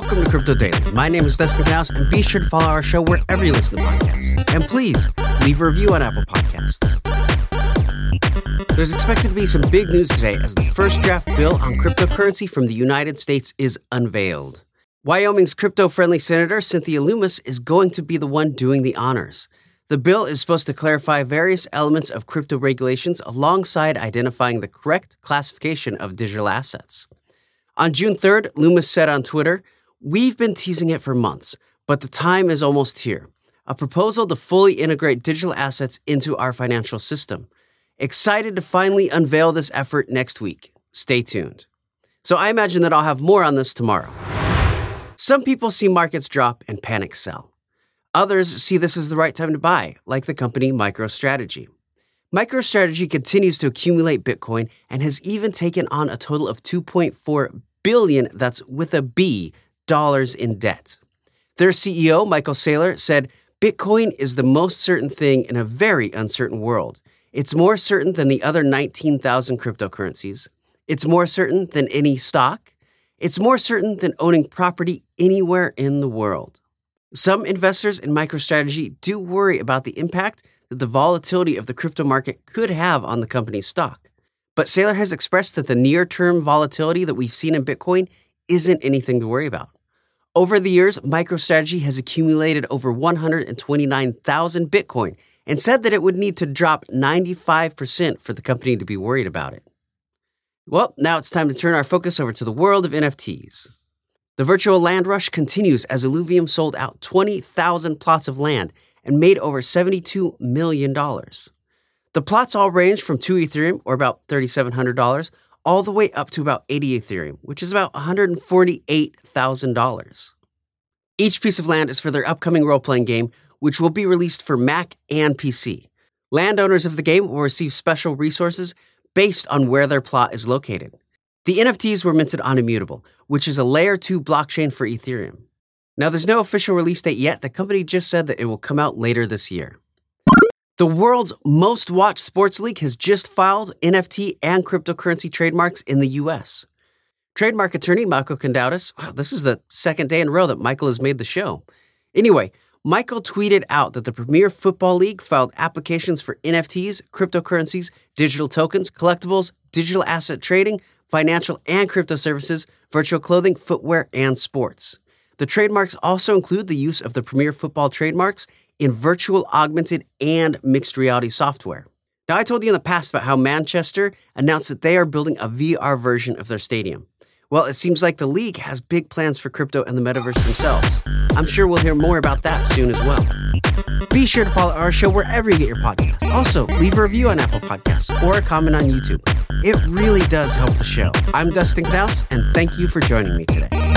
Welcome to Crypto Daily. My name is Dustin Knaus, and be sure to follow our show wherever you listen to podcasts. And please leave a review on Apple Podcasts. There's expected to be some big news today as the first draft bill on cryptocurrency from the United States is unveiled. Wyoming's crypto friendly Senator Cynthia Lummis is going to be the one doing the honors. The bill is supposed to clarify various elements of crypto regulations alongside identifying the correct classification of digital assets. On June 3rd, Lummis said on Twitter, We've been teasing it for months, but the time is almost here. A proposal to fully integrate digital assets into our financial system. Excited to finally unveil this effort next week. Stay tuned. So I imagine that I'll have more on this tomorrow. Some people see markets drop and panic sell. Others see this as the right time to buy, like the company MicroStrategy. MicroStrategy continues to accumulate Bitcoin and has even taken on a total of 2.4 billion, that's with a B, dollars in debt. Their CEO, Michael Saylor, said Bitcoin is the most certain thing in a very uncertain world. It's more certain than the other 19,000 cryptocurrencies. It's more certain than any stock. It's more certain than owning property anywhere in the world. Some investors in MicroStrategy do worry about the impact that the volatility of the crypto market could have on the company's stock. But Saylor has expressed that the near term volatility that we've seen in Bitcoin isn't anything to worry about. Over the years, MicroStrategy has accumulated over 129,000 Bitcoin and said that it would need to drop 95% for the company to be worried about it. Well, now it's time to turn our focus over to the world of NFTs. The virtual land rush continues as Illuvium sold out 20,000 plots of land and made over $72 million. The plots all range from 2 Ethereum, or about $3,700, all the way up to about 80 Ethereum, which is about $148,000. Each piece of land is for their upcoming role playing game, which will be released for Mac and PC. Landowners of the game will receive special resources based on where their plot is located. The NFTs were minted on Immutable, which is a layer 2 blockchain for Ethereum. Now, there's no official release date yet. The company just said that it will come out later this year. The world's most watched sports league has just filed NFT and cryptocurrency trademarks in the US. Trademark attorney Michael Kondoudis, wow, this is the second day in a row that Michael has made the show. Anyway, Michael tweeted out that the Premier Football League filed applications for NFTs, cryptocurrencies, digital tokens, collectibles, digital asset trading, financial and crypto services, virtual clothing, footwear, and sports. The trademarks also include the use of the Premier Football trademarks in virtual, augmented, and mixed reality software. Now, I told you in the past about how Manchester announced that they are building a VR version of their stadium. Well, it seems like the league has big plans for crypto and the metaverse themselves. I'm sure we'll hear more about that soon as well. Be sure to follow our show wherever you get your podcast. Also, leave a review on Apple Podcasts or a comment on YouTube. It really does help the show. I'm Dustin Knaus, and thank you for joining me today.